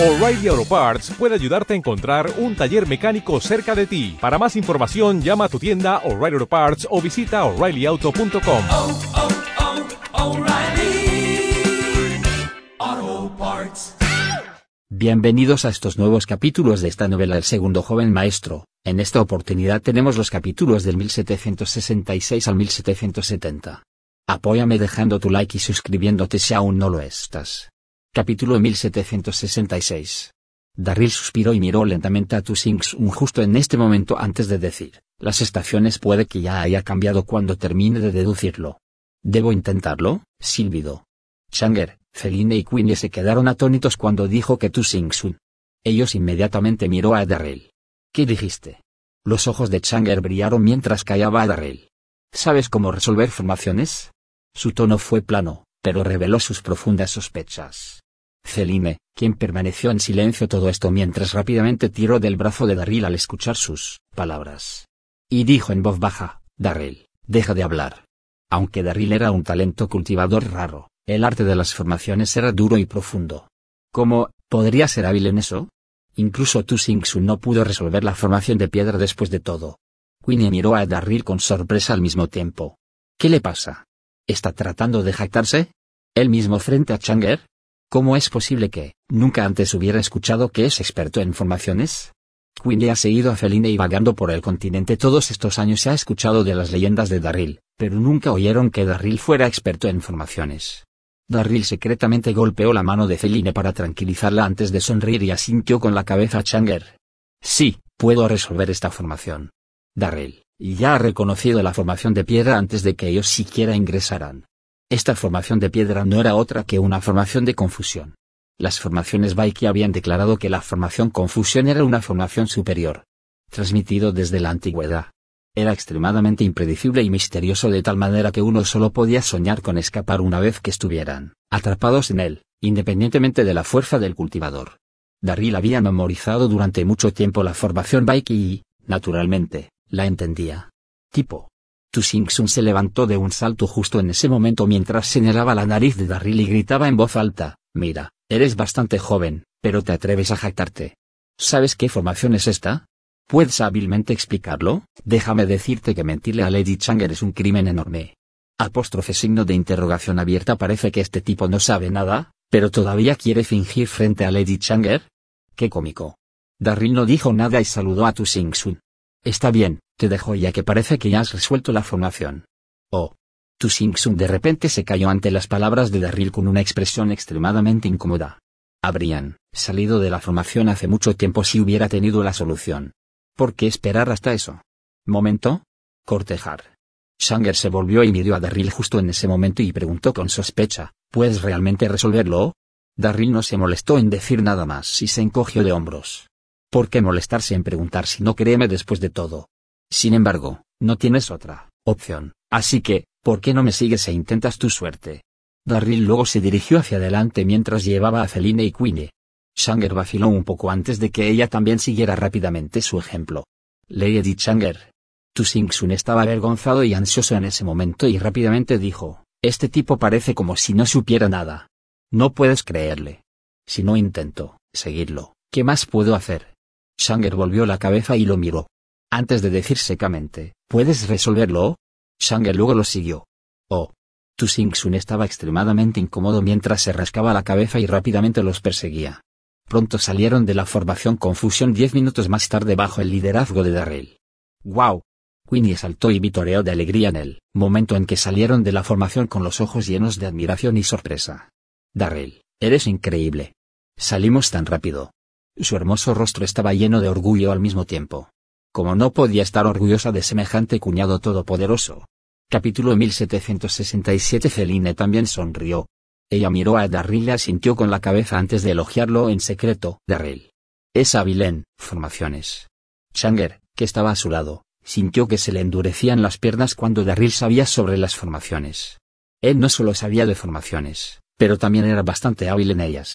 O'Reilly Auto Parts puede ayudarte a encontrar un taller mecánico cerca de ti. Para más información, llama a tu tienda O'Reilly Auto Parts o visita oreillyauto.com. oh, oh, Parts. Bienvenidos a estos nuevos capítulos de esta novela El segundo joven maestro. En esta oportunidad tenemos los capítulos del 1766 al 1770. Apóyame dejando tu like y suscribiéndote si aún no lo estás. Capítulo 1766. Darryl suspiró y miró lentamente a Tu Sing Sun justo en este momento antes de decir, las estaciones puede que ya haya cambiado cuando termine de deducirlo. ¿Debo intentarlo? Silbido. Changer, Feline y Queenie se quedaron atónitos cuando dijo que Tu Sing Sun. Ellos inmediatamente miró a Darryl. ¿Qué dijiste? Los ojos de Changer brillaron mientras callaba a Darryl. ¿Sabes cómo resolver formaciones? Su tono fue plano, pero reveló sus profundas sospechas. Celine, quien permaneció en silencio todo esto mientras rápidamente tiró del brazo de Darryl al escuchar sus palabras. Y dijo en voz baja, Darryl, deja de hablar. Aunque Darryl era un talento cultivador raro, el arte de las formaciones era duro y profundo. ¿Cómo, podría ser hábil en eso? Incluso Tu Sing Sun no pudo resolver la formación de piedra después de todo. Queenie miró a Darryl con sorpresa al mismo tiempo. ¿Qué le pasa? ¿Está tratando de jactarse? ¿Él mismo frente a Changer? ¿Cómo es posible que, nunca antes hubiera escuchado que es experto en formaciones? Queenie ha seguido a Feline y vagando por el continente todos estos años se ha escuchado de las leyendas de Darryl, pero nunca oyeron que Darryl fuera experto en formaciones. Darryl secretamente golpeó la mano de Feline para tranquilizarla antes de sonreír y asintió con la cabeza a Changer. Sí, puedo resolver esta formación. Darryl, ya ha reconocido la formación de piedra antes de que ellos siquiera ingresaran. Esta formación de piedra no era otra que una formación de confusión. Las formaciones Baiki habían declarado que la formación confusión era una formación superior. Transmitido desde la antigüedad. Era extremadamente impredecible y misterioso de tal manera que uno solo podía soñar con escapar una vez que estuvieran atrapados en él, independientemente de la fuerza del cultivador. Darryl había memorizado durante mucho tiempo la formación Baiki y, naturalmente, la entendía. Tipo. Tu Sing Sun se levantó de un salto justo en ese momento mientras señalaba la nariz de Darryl y gritaba en voz alta, mira, eres bastante joven, pero te atreves a jactarte. ¿Sabes qué formación es esta? ¿Puedes hábilmente explicarlo? Déjame decirte que mentirle a Lady Changer es un crimen enorme. Apóstrofe signo de interrogación abierta parece que este tipo no sabe nada, pero todavía quiere fingir frente a Lady Changer. Qué cómico. Darryl no dijo nada y saludó a Tu Sing Sun. Está bien, te dejo ya que parece que ya has resuelto la formación. Oh. Tu Sing Sun de repente se cayó ante las palabras de Darryl con una expresión extremadamente incómoda. Habrían salido de la formación hace mucho tiempo si hubiera tenido la solución. ¿Por qué esperar hasta eso? ¿Momento? Cortejar. Shanger se volvió y miró a Darryl justo en ese momento y preguntó con sospecha, ¿puedes realmente resolverlo? Darryl no se molestó en decir nada más y se encogió de hombros. ¿Por qué molestarse en preguntar si no créeme después de todo? Sin embargo, no tienes otra opción, así que, ¿por qué no me sigues e intentas tu suerte? Darryl luego se dirigió hacia adelante mientras llevaba a Feline y Queenie. Shanger vaciló un poco antes de que ella también siguiera rápidamente su ejemplo. Lady Changer. Tu Sing Sun estaba avergonzado y ansioso en ese momento y rápidamente dijo, este tipo parece como si no supiera nada. No puedes creerle. Si no intento seguirlo, ¿qué más puedo hacer? Shanger volvió la cabeza y lo miró. Antes de decir secamente, ¿puedes resolverlo? Shanger luego lo siguió. Oh. Tu Sing Sun estaba extremadamente incómodo mientras se rascaba la cabeza y rápidamente los perseguía. Pronto salieron de la formación Confusión diez minutos más tarde bajo el liderazgo de Darrell. ¡Wow! Queenie saltó y vitoreó de alegría en el momento en que salieron de la formación con los ojos llenos de admiración y sorpresa. Darrell, eres increíble. Salimos tan rápido. Su hermoso rostro estaba lleno de orgullo al mismo tiempo. Como no podía estar orgullosa de semejante cuñado todopoderoso. Capítulo 1767 Celine también sonrió. Ella miró a Darryl y asintió con la cabeza antes de elogiarlo en secreto. Darryl, Es en formaciones. Changer, que estaba a su lado, sintió que se le endurecían las piernas cuando Darryl sabía sobre las formaciones. Él no solo sabía de formaciones, pero también era bastante hábil en ellas.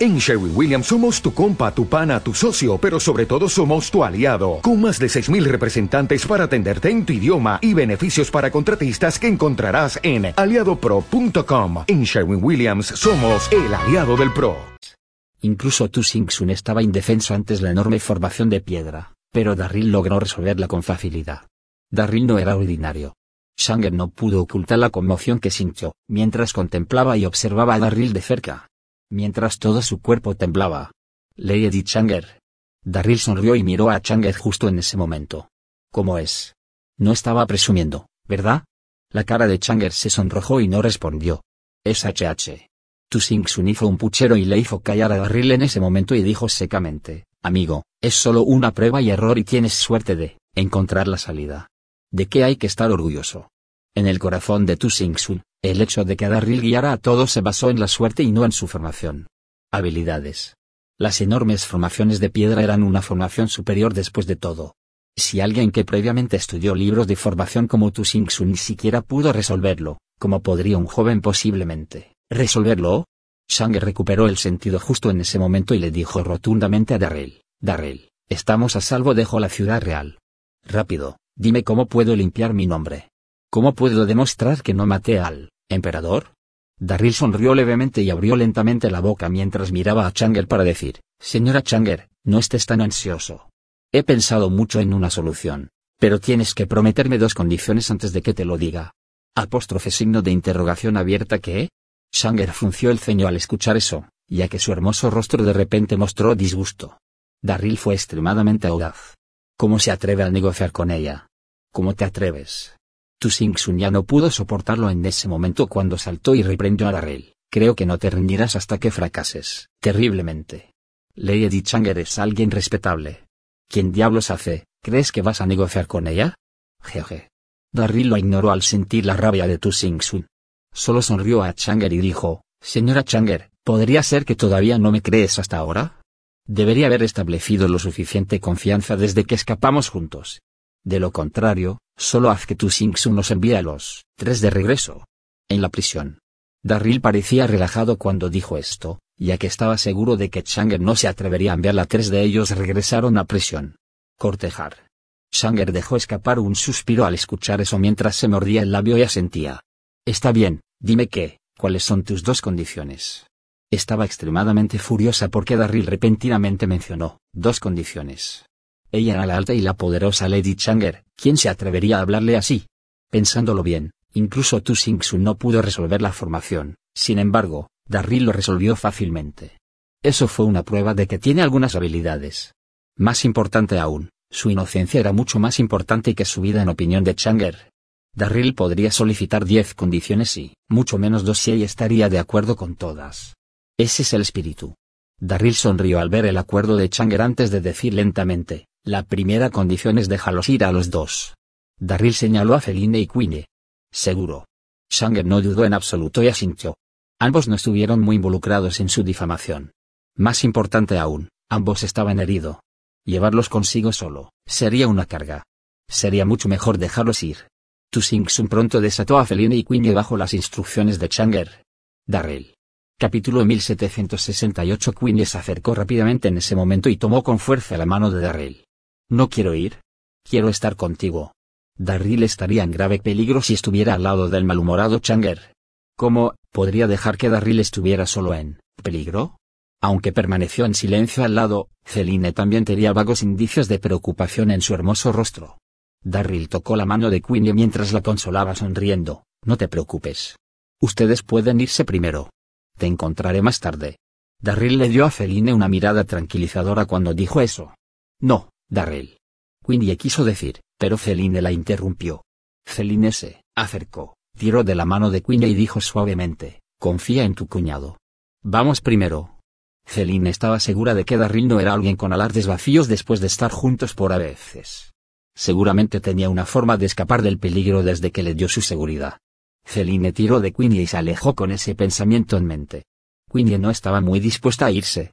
En Sherwin Williams somos tu compa, tu pana, tu socio, pero sobre todo somos tu aliado, con más de 6.000 representantes para atenderte en tu idioma y beneficios para contratistas que encontrarás en aliadopro.com. En Sherwin Williams somos el aliado del PRO. Incluso Tu Sun estaba indefenso ante la enorme formación de piedra, pero Darryl logró resolverla con facilidad. Darryl no era ordinario. Shanger no pudo ocultar la conmoción que sintió, mientras contemplaba y observaba a Darryl de cerca mientras todo su cuerpo temblaba. Lady Changer. Darryl sonrió y miró a Changer justo en ese momento. ¿Cómo es? No estaba presumiendo, ¿verdad? La cara de Changer se sonrojó y no respondió. Es HH. Tu Sun hizo un puchero y le hizo callar a Darryl en ese momento y dijo secamente, amigo, es solo una prueba y error y tienes suerte de encontrar la salida. ¿De qué hay que estar orgulloso? En el corazón de Tu Sun, el hecho de que Darryl guiara a todos se basó en la suerte y no en su formación. Habilidades. Las enormes formaciones de piedra eran una formación superior después de todo. Si alguien que previamente estudió libros de formación como Tu Sun ni siquiera pudo resolverlo, ¿cómo podría un joven posiblemente resolverlo? Shang recuperó el sentido justo en ese momento y le dijo rotundamente a Darrell, Darrell, estamos a salvo dejo la ciudad real. Rápido, dime cómo puedo limpiar mi nombre. ¿Cómo puedo demostrar que no maté al ¿Emperador? Darryl sonrió levemente y abrió lentamente la boca mientras miraba a Changer para decir, Señora Changer, no estés tan ansioso. He pensado mucho en una solución, pero tienes que prometerme dos condiciones antes de que te lo diga. Apóstrofe signo de interrogación abierta que... Changer frunció el ceño al escuchar eso, ya que su hermoso rostro de repente mostró disgusto. Darryl fue extremadamente audaz. ¿Cómo se atreve a negociar con ella? ¿Cómo te atreves? Tu Sun ya no pudo soportarlo en ese momento cuando saltó y reprendió a Darrell. Creo que no te rendirás hasta que fracases, terriblemente. Lady Changer es alguien respetable. ¿Quién diablos hace? ¿Crees que vas a negociar con ella? Jeje. Darryl lo ignoró al sentir la rabia de Tu Sun. Solo sonrió a Changer y dijo, Señora Changer, ¿podría ser que todavía no me crees hasta ahora? Debería haber establecido lo suficiente confianza desde que escapamos juntos. De lo contrario, solo haz que tu Sun nos envíe a los tres de regreso. En la prisión. Darryl parecía relajado cuando dijo esto, ya que estaba seguro de que Changer no se atrevería a enviar a tres de ellos regresaron a prisión. Cortejar. Changer dejó escapar un suspiro al escuchar eso mientras se mordía el labio y asentía. Está bien, dime qué, cuáles son tus dos condiciones. Estaba extremadamente furiosa porque Darryl repentinamente mencionó dos condiciones. Ella era la alta y la poderosa Lady Changer, ¿quién se atrevería a hablarle así? Pensándolo bien, incluso Tu Sun no pudo resolver la formación, sin embargo, Darryl lo resolvió fácilmente. Eso fue una prueba de que tiene algunas habilidades. Más importante aún, su inocencia era mucho más importante que su vida en opinión de Changer. Darryl podría solicitar diez condiciones y, mucho menos dos si ella estaría de acuerdo con todas. Ese es el espíritu. Darryl sonrió al ver el acuerdo de Changer antes de decir lentamente, la primera condición es dejarlos ir a los dos. Darryl señaló a Feline y Queenie. Seguro. Shanger no dudó en absoluto y asintió. Ambos no estuvieron muy involucrados en su difamación. Más importante aún, ambos estaban heridos. Llevarlos consigo solo, sería una carga. Sería mucho mejor dejarlos ir. Tu Sun pronto desató a Feline y Queenie bajo las instrucciones de Changer. Darryl. Capítulo 1768 Queenie se acercó rápidamente en ese momento y tomó con fuerza la mano de Darryl. No quiero ir. Quiero estar contigo. Darryl estaría en grave peligro si estuviera al lado del malhumorado Changer. ¿Cómo podría dejar que Darryl estuviera solo en peligro? Aunque permaneció en silencio al lado, Celine también tenía vagos indicios de preocupación en su hermoso rostro. Darryl tocó la mano de Queenie mientras la consolaba sonriendo. No te preocupes. Ustedes pueden irse primero. Te encontraré más tarde. Darryl le dio a Feline una mirada tranquilizadora cuando dijo eso. No, Darryl. Queenie quiso decir, pero Feline la interrumpió. Feline se acercó, tiró de la mano de Queenie y dijo suavemente, confía en tu cuñado. Vamos primero. Feline estaba segura de que Darryl no era alguien con alardes vacíos después de estar juntos por a veces. Seguramente tenía una forma de escapar del peligro desde que le dio su seguridad. Feline tiró de Queenie y se alejó con ese pensamiento en mente. Queenie no estaba muy dispuesta a irse.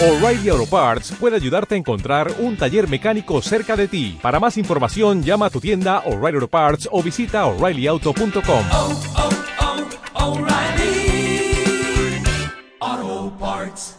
O'Reilly Auto Parts puede ayudarte a encontrar un taller mecánico cerca de ti. Para más información, llama a tu tienda O'Reilly Auto Parts o visita oreillyauto.com. oh, oh, Parts.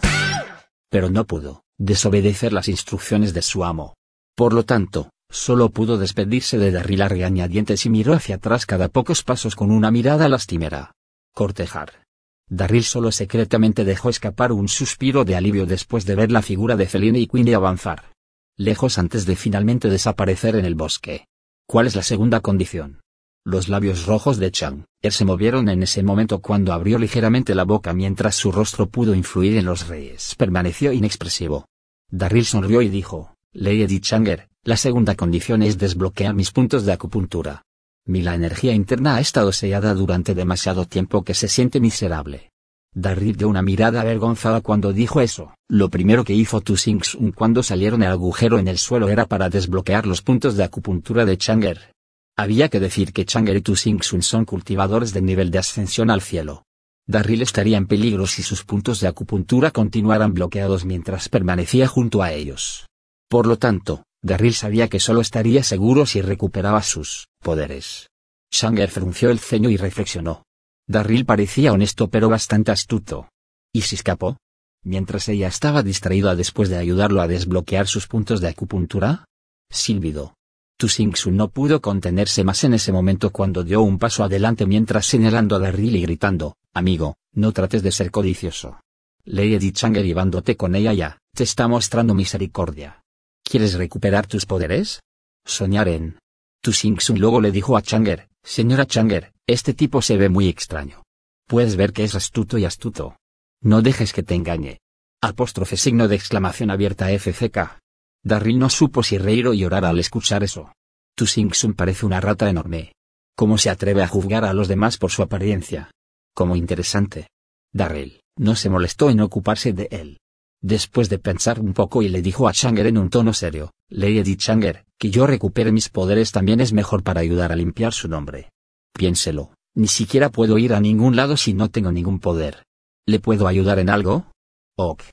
Pero no pudo desobedecer las instrucciones de su amo. Por lo tanto, solo pudo despedirse de Darryl a regañadientes y miró hacia atrás cada pocos pasos con una mirada lastimera. Cortejar. Darryl solo secretamente dejó escapar un suspiro de alivio después de ver la figura de Feline y Queenie avanzar. Lejos antes de finalmente desaparecer en el bosque. ¿Cuál es la segunda condición? Los labios rojos de Chang Er se movieron en ese momento cuando abrió ligeramente la boca mientras su rostro pudo influir en los reyes. Permaneció inexpresivo. Darryl sonrió y dijo, Lady Changer, la segunda condición es desbloquear mis puntos de acupuntura. Mi la energía interna ha estado sellada durante demasiado tiempo que se siente miserable. Darryl dio una mirada avergonzada cuando dijo eso. Lo primero que hizo Tu Sing Sun cuando salieron el agujero en el suelo era para desbloquear los puntos de acupuntura de Changer. Había que decir que Changer y Tu Sing Sun son cultivadores de nivel de ascensión al cielo. Darryl estaría en peligro si sus puntos de acupuntura continuaran bloqueados mientras permanecía junto a ellos. Por lo tanto, Darryl sabía que solo estaría seguro si recuperaba sus poderes. Changer frunció el ceño y reflexionó. Darryl parecía honesto pero bastante astuto. ¿Y si escapó? Mientras ella estaba distraída después de ayudarlo a desbloquear sus puntos de acupuntura? Silbido. Tu Sing Sun no pudo contenerse más en ese momento cuando dio un paso adelante mientras señalando a Darryl y gritando, amigo, no trates de ser codicioso. Lady Changer llevándote con ella ya, te está mostrando misericordia. ¿Quieres recuperar tus poderes? Soñar en. Tu Sun luego le dijo a Changer, señora Changer, este tipo se ve muy extraño. Puedes ver que es astuto y astuto. No dejes que te engañe. Apóstrofe signo de exclamación abierta FCK. Darryl no supo si reír o llorar al escuchar eso. Tu Sun parece una rata enorme. ¿Cómo se atreve a juzgar a los demás por su apariencia? Como interesante. Darryl, no se molestó en ocuparse de él. Después de pensar un poco y le dijo a Changer en un tono serio, Lady Changer, que yo recupere mis poderes también es mejor para ayudar a limpiar su nombre. Piénselo, ni siquiera puedo ir a ningún lado si no tengo ningún poder. ¿Le puedo ayudar en algo? Ok.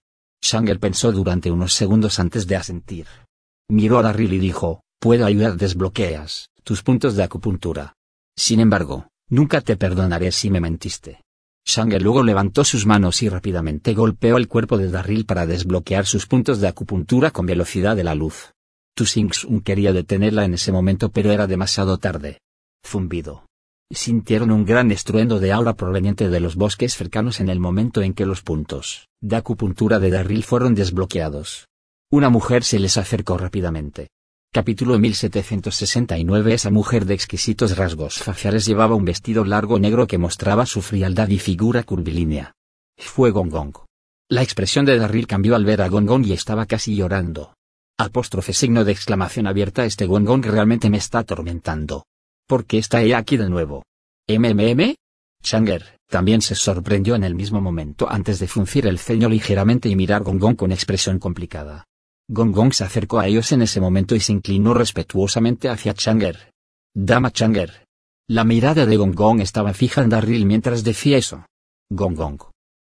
Changer pensó durante unos segundos antes de asentir. Miró a Darryl y dijo, puedo ayudar desbloqueas tus puntos de acupuntura. Sin embargo, nunca te perdonaré si me mentiste. Changer luego levantó sus manos y rápidamente golpeó el cuerpo de Darryl para desbloquear sus puntos de acupuntura con velocidad de la luz. Tu Sing Sun quería detenerla en ese momento pero era demasiado tarde. Zumbido. Sintieron un gran estruendo de aura proveniente de los bosques cercanos en el momento en que los puntos de acupuntura de Darryl fueron desbloqueados. Una mujer se les acercó rápidamente. Capítulo 1769 Esa mujer de exquisitos rasgos faciales llevaba un vestido largo negro que mostraba su frialdad y figura curvilínea. Fue Gong Gong. La expresión de Darryl cambió al ver a Gong Gong y estaba casi llorando. Apóstrofe signo de exclamación abierta Este Gong Gong realmente me está atormentando. ¿Por qué está ella aquí de nuevo? ¿MMM? Changer, también se sorprendió en el mismo momento antes de fruncir el ceño ligeramente y mirar Gong Gong con expresión complicada. Gong Gong se acercó a ellos en ese momento y se inclinó respetuosamente hacia Changer. Dama Changer. La mirada de Gong Gong estaba fija en Darryl mientras decía eso. Gong Gong.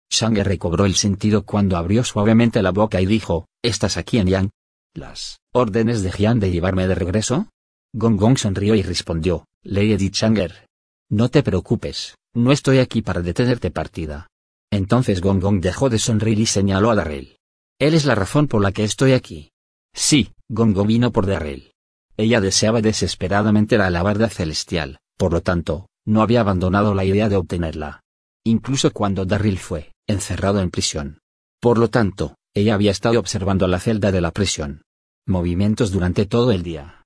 Changer recobró el sentido cuando abrió suavemente la boca y dijo, ¿estás aquí en Yang? ¿Las órdenes de Jian de llevarme de regreso? Gong Gong sonrió y respondió, Lady Changer. No te preocupes, no estoy aquí para detenerte partida. Entonces Gong Gong dejó de sonreír y señaló a Darrell. Él es la razón por la que estoy aquí. Sí, Gong Gong vino por Darrell. Ella deseaba desesperadamente la alabarda celestial, por lo tanto, no había abandonado la idea de obtenerla. Incluso cuando Darryl fue encerrado en prisión. Por lo tanto, ella había estado observando la celda de la prisión. Movimientos durante todo el día.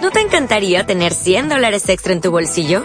¿No te encantaría tener 100 dólares extra en tu bolsillo?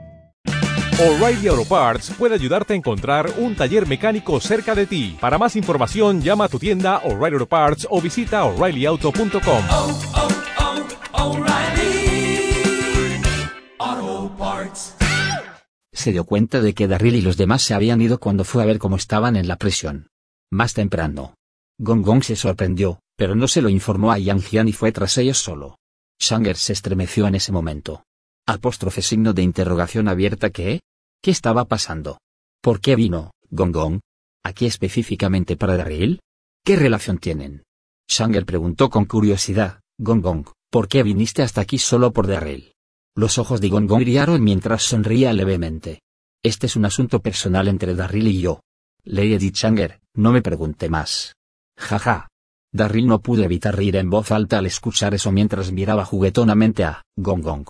O'Reilly Auto Parts puede ayudarte a encontrar un taller mecánico cerca de ti. Para más información, llama a tu tienda O'Reilly Auto Parts o visita oreillyauto.com. oh, oh, Parts. Se dio cuenta de que Darryl y los demás se habían ido cuando fue a ver cómo estaban en la prisión. Más temprano. Gong Gong se sorprendió, pero no se lo informó a Yang Jian y fue tras ellos solo. Shanger se estremeció en ese momento. Apóstrofe signo de interrogación abierta ¿qué? ¿Qué estaba pasando? ¿Por qué vino, Gong Gong? ¿Aquí específicamente para Darryl? ¿Qué relación tienen? Shanger preguntó con curiosidad, Gong Gong, ¿por qué viniste hasta aquí solo por Darryl? Los ojos de Gong Gong brillaron mientras sonría levemente. Este es un asunto personal entre Darryl y yo. Lady Changer, no me pregunte más. Jaja. Darryl no pudo evitar reír en voz alta al escuchar eso mientras miraba juguetonamente a Gong Gong.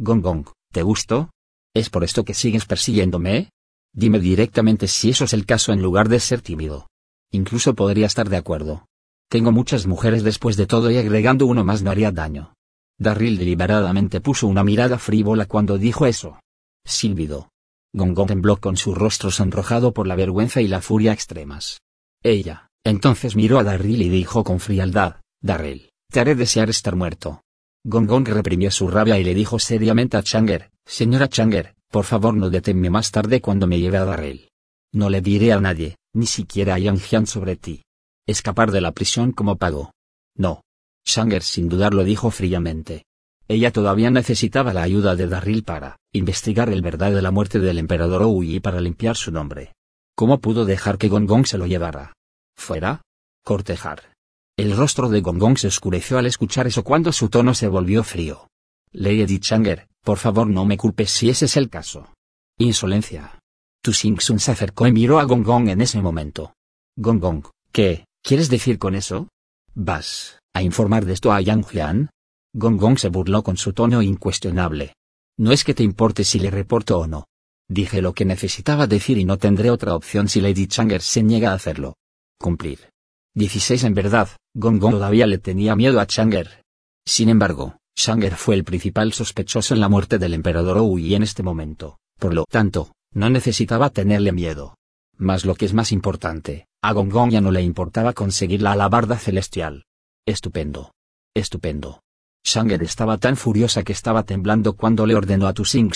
Gong Gong, ¿te gustó? ¿Es por esto que sigues persiguiéndome? Dime directamente si eso es el caso en lugar de ser tímido. Incluso podría estar de acuerdo. Tengo muchas mujeres después de todo y agregando uno más no haría daño. Darryl deliberadamente puso una mirada frívola cuando dijo eso. Silbido. Gong Gong tembló con su rostro sonrojado por la vergüenza y la furia extremas. Ella, entonces miró a Darryl y dijo con frialdad, Darryl, te haré desear estar muerto. Gong Gong reprimió su rabia y le dijo seriamente a Changer, Señora Changer, por favor no deténme más tarde cuando me lleve a Darryl. No le diré a nadie, ni siquiera a Yang Jian sobre ti. Escapar de la prisión como pago. No. Shanger sin dudarlo dijo fríamente. Ella todavía necesitaba la ayuda de Darryl para investigar el verdad de la muerte del emperador Oui y para limpiar su nombre. ¿Cómo pudo dejar que Gong Gong se lo llevara? ¿Fuera? Cortejar. El rostro de Gong Gong se oscureció al escuchar eso cuando su tono se volvió frío. Lady Changer, por favor no me culpes si ese es el caso. Insolencia. Tu Sun se acercó y miró a Gong Gong en ese momento. Gong Gong, ¿qué, quieres decir con eso? ¿Vas a informar de esto a Yang Jian? Gong Gong se burló con su tono incuestionable. No es que te importe si le reporto o no. Dije lo que necesitaba decir y no tendré otra opción si Lady Changer se niega a hacerlo. Cumplir. 16 en verdad, Gong Gong todavía le tenía miedo a Changer. Sin embargo, Changer fue el principal sospechoso en la muerte del emperador Oui en este momento, por lo tanto, no necesitaba tenerle miedo. Mas lo que es más importante, a Gong ya no le importaba conseguir la alabarda celestial. Estupendo. Estupendo. Shanger estaba tan furiosa que estaba temblando cuando le ordenó a Tu Sun,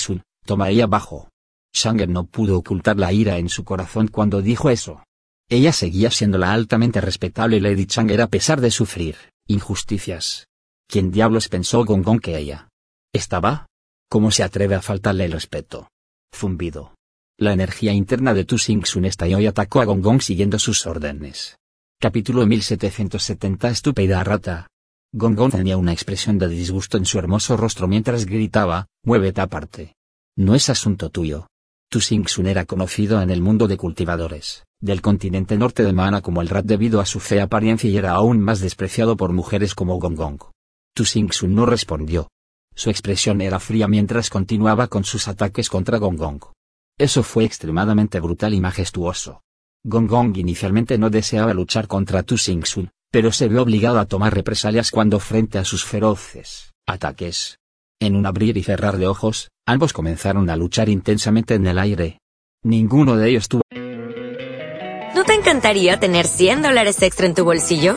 toma ella abajo. Shanger no pudo ocultar la ira en su corazón cuando dijo eso. Ella seguía siendo la altamente respetable Lady Changer a pesar de sufrir injusticias. ¿Quién diablos pensó Gong Gong que ella? ¿Estaba? ¿Cómo se atreve a faltarle el respeto? Zumbido. La energía interna de Tu Sun estalló y atacó a Gong Gong siguiendo sus órdenes. Capítulo 1770 Estúpida rata. Gong Gong tenía una expresión de disgusto en su hermoso rostro mientras gritaba, muévete aparte. No es asunto tuyo. Tu Sun era conocido en el mundo de cultivadores, del continente norte de Mana como el rat debido a su fea apariencia y era aún más despreciado por mujeres como Gong Gong. Tu Sun no respondió. Su expresión era fría mientras continuaba con sus ataques contra Gong Gong. Eso fue extremadamente brutal y majestuoso. Gong Gong inicialmente no deseaba luchar contra Tu Sun, pero se vio obligado a tomar represalias cuando frente a sus feroces ataques. En un abrir y cerrar de ojos, ambos comenzaron a luchar intensamente en el aire. Ninguno de ellos tuvo... ¿No te encantaría tener 100 dólares extra en tu bolsillo?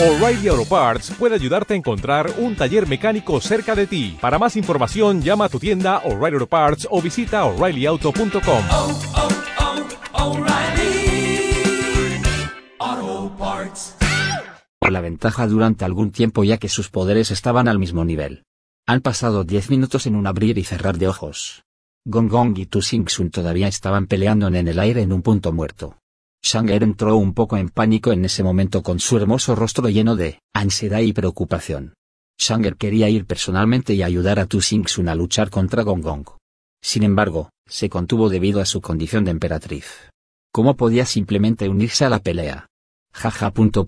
O'Reilly Auto Parts puede ayudarte a encontrar un taller mecánico cerca de ti. Para más información, llama a tu tienda O'Reilly Auto Parts o visita oreillyauto.com. oh, oh, Parts. la ventaja durante algún tiempo ya que sus poderes estaban al mismo nivel. Han pasado 10 minutos en un abrir y cerrar de ojos. Gong Gong y Tu Sing Sun todavía estaban peleando en el aire en un punto muerto. Shanger entró un poco en pánico en ese momento con su hermoso rostro lleno de ansiedad y preocupación. Shanger quería ir personalmente y ayudar a Tu Sing Sun a luchar contra Gong Gong. Sin embargo, se contuvo debido a su condición de emperatriz. ¿Cómo podía simplemente unirse a la pelea? Jaja. Punto,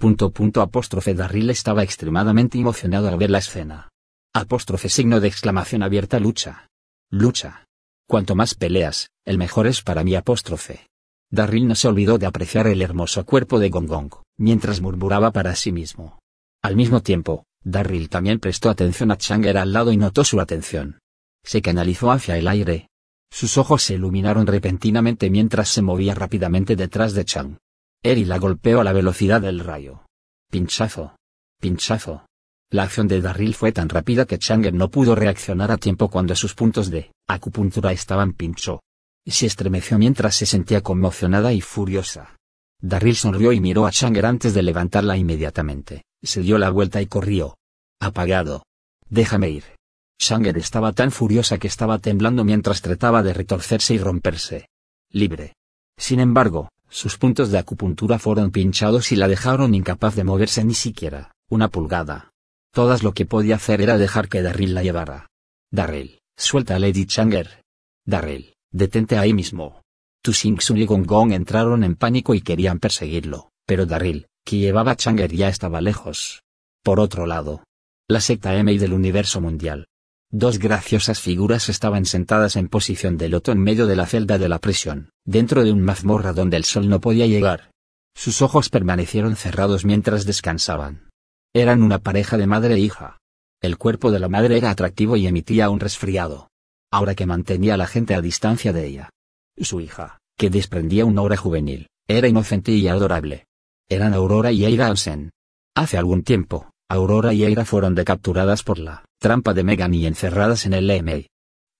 apóstrofe Darryl estaba extremadamente emocionado al ver la escena. Apóstrofe signo de exclamación abierta lucha. Lucha. Cuanto más peleas, el mejor es para mí apóstrofe. Darryl no se olvidó de apreciar el hermoso cuerpo de Gong Gong, mientras murmuraba para sí mismo. Al mismo tiempo, Darryl también prestó atención a Changer al lado y notó su atención. Se canalizó hacia el aire. Sus ojos se iluminaron repentinamente mientras se movía rápidamente detrás de Chang. Eri la golpeó a la velocidad del rayo. Pinchazo. Pinchazo. La acción de Darryl fue tan rápida que Changer no pudo reaccionar a tiempo cuando sus puntos de acupuntura estaban pinchó. Se estremeció mientras se sentía conmocionada y furiosa. Darryl sonrió y miró a Changer antes de levantarla inmediatamente. Se dio la vuelta y corrió. Apagado. Déjame ir. Changer estaba tan furiosa que estaba temblando mientras trataba de retorcerse y romperse. Libre. Sin embargo, sus puntos de acupuntura fueron pinchados y la dejaron incapaz de moverse ni siquiera, una pulgada. Todas lo que podía hacer era dejar que Darryl la llevara. Darryl, suelta a Lady Changer. Darryl, detente ahí mismo. Tu Sing Sun y Gong Gong entraron en pánico y querían perseguirlo, pero Darryl, que llevaba Changer ya estaba lejos. Por otro lado, la secta M del universo mundial. Dos graciosas figuras estaban sentadas en posición de loto en medio de la celda de la prisión, dentro de un mazmorra donde el sol no podía llegar. Sus ojos permanecieron cerrados mientras descansaban. Eran una pareja de madre e hija. El cuerpo de la madre era atractivo y emitía un resfriado. Ahora que mantenía a la gente a distancia de ella. Su hija, que desprendía una aura juvenil, era inocente y adorable. Eran Aurora y Eira Hansen. Hace algún tiempo, Aurora y Eira fueron decapturadas por la trampa de Megan y encerradas en el LMA.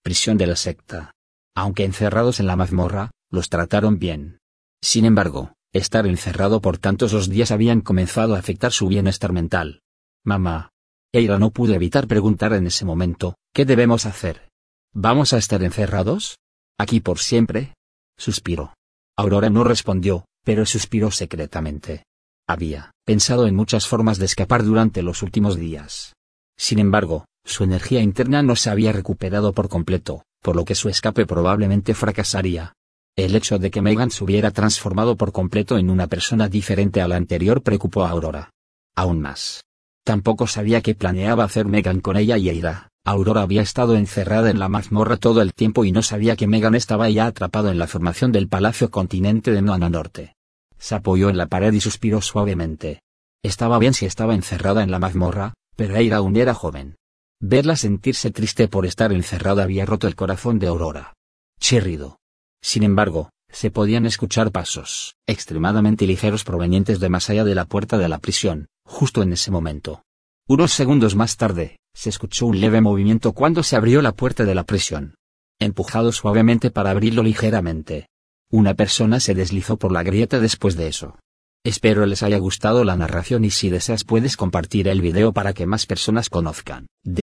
Prisión de la secta. Aunque encerrados en la mazmorra, los trataron bien. Sin embargo, estar encerrado por tantos días habían comenzado a afectar su bienestar mental. Mamá. Eira no pudo evitar preguntar en ese momento, ¿qué debemos hacer? ¿Vamos a estar encerrados? ¿Aquí por siempre? Suspiró. Aurora no respondió, pero suspiró secretamente. Había pensado en muchas formas de escapar durante los últimos días. Sin embargo, su energía interna no se había recuperado por completo, por lo que su escape probablemente fracasaría. El hecho de que Megan se hubiera transformado por completo en una persona diferente a la anterior preocupó a Aurora. Aún más. Tampoco sabía qué planeaba hacer Megan con ella y Eira. Aurora había estado encerrada en la mazmorra todo el tiempo y no sabía que Megan estaba ya atrapado en la formación del Palacio Continente de Noana Norte. Se apoyó en la pared y suspiró suavemente. Estaba bien si estaba encerrada en la mazmorra, pero Eira aún era joven. Verla sentirse triste por estar encerrada había roto el corazón de Aurora. Chirrido. Sin embargo, se podían escuchar pasos, extremadamente ligeros provenientes de más allá de la puerta de la prisión, justo en ese momento. Unos segundos más tarde, se escuchó un leve movimiento cuando se abrió la puerta de la prisión. Empujado suavemente para abrirlo ligeramente. Una persona se deslizó por la grieta después de eso. Espero les haya gustado la narración y si deseas puedes compartir el video para que más personas conozcan. De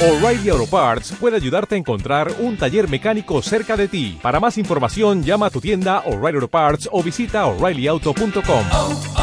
O'Reilly Auto Parts puede ayudarte a encontrar un taller mecánico cerca de ti. Para más información, llama a tu tienda O'Reilly Auto Parts o visita oreillyauto.com. oh, oh.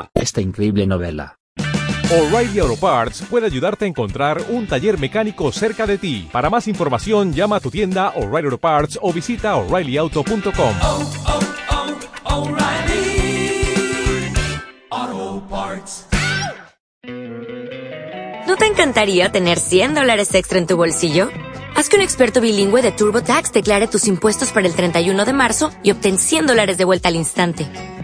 Esta increíble novela. O'Reilly Auto Parts puede ayudarte a encontrar un taller mecánico cerca de ti. Para más información, llama a tu tienda O'Reilly Auto Parts o visita oreillyauto.com. oh, oh, O'Reilly Auto Parts. ¿No te encantaría tener 100 dólares extra en tu bolsillo? Haz que un experto bilingüe de TurboTax declare tus impuestos para el 31 de marzo y obtén 100 dólares de vuelta al instante.